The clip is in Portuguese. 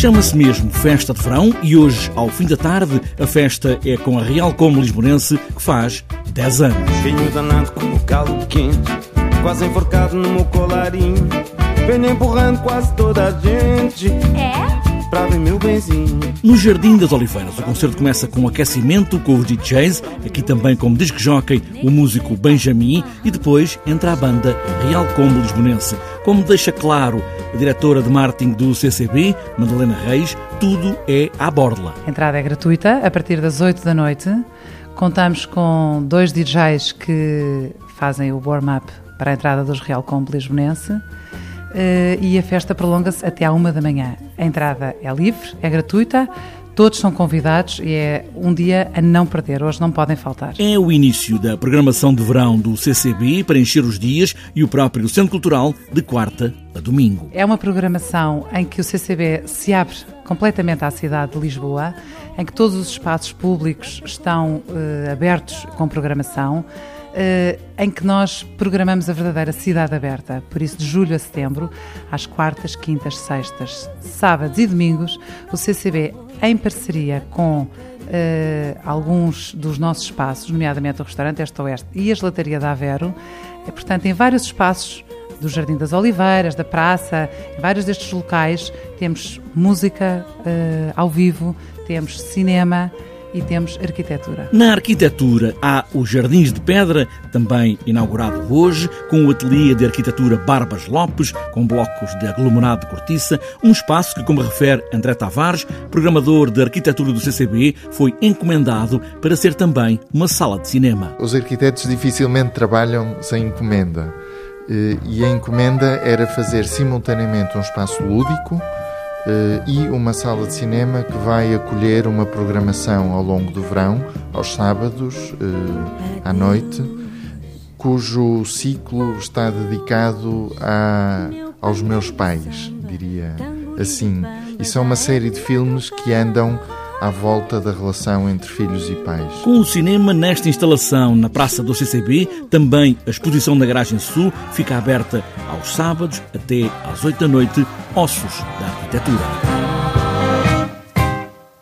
Chama-se mesmo Festa de Verão e hoje, ao fim da tarde, a festa é com a Real Como Lisbonense, que faz 10 anos. Venho danado com o calo quente, quase enforcado no meu colarinho. Venho empurrando quase toda a gente. É? Ver meu benzinho. No Jardim das Oliveiras, o concerto começa com um aquecimento com os DJs, aqui também como disc jockey o músico Benjamin e depois entra a banda Real Combo Lisbonense. Como deixa claro a diretora de marketing do CCB, Madalena Reis, tudo é à borla. A entrada é gratuita a partir das 8 da noite. Contamos com dois DJs que fazem o warm-up para a entrada dos Real Combo Lisbonense. Uh, e a festa prolonga-se até à uma da manhã. A entrada é livre, é gratuita, todos são convidados e é um dia a não perder. Hoje não podem faltar. É o início da programação de verão do CCB para encher os dias e o próprio Centro Cultural de quarta a domingo. É uma programação em que o CCB se abre completamente à cidade de Lisboa, em que todos os espaços públicos estão uh, abertos com programação. Uh, em que nós programamos a verdadeira cidade aberta. Por isso, de julho a setembro, às quartas, quintas, sextas, sábados e domingos, o CCB, em parceria com uh, alguns dos nossos espaços, nomeadamente o restaurante Este Oeste e a gelataria da Avero, é, portanto, em vários espaços do Jardim das Oliveiras, da Praça, em vários destes locais, temos música uh, ao vivo, temos cinema e temos arquitetura. Na arquitetura há os Jardins de Pedra, também inaugurado hoje, com o ateliê de arquitetura Barbas Lopes, com blocos de aglomerado de cortiça, um espaço que, como refere André Tavares, programador de arquitetura do CCB, foi encomendado para ser também uma sala de cinema. Os arquitetos dificilmente trabalham sem encomenda. Eh, e a encomenda era fazer simultaneamente um espaço lúdico, e uma sala de cinema que vai acolher uma programação ao longo do verão, aos sábados, uh, à noite, cujo ciclo está dedicado a, aos meus pais, diria assim. E são uma série de filmes que andam à volta da relação entre filhos e pais. Com o cinema nesta instalação na Praça do CCB, também a exposição na Garagem Sul fica aberta aos sábados até às 8 da noite, Ossos da Arquitetura.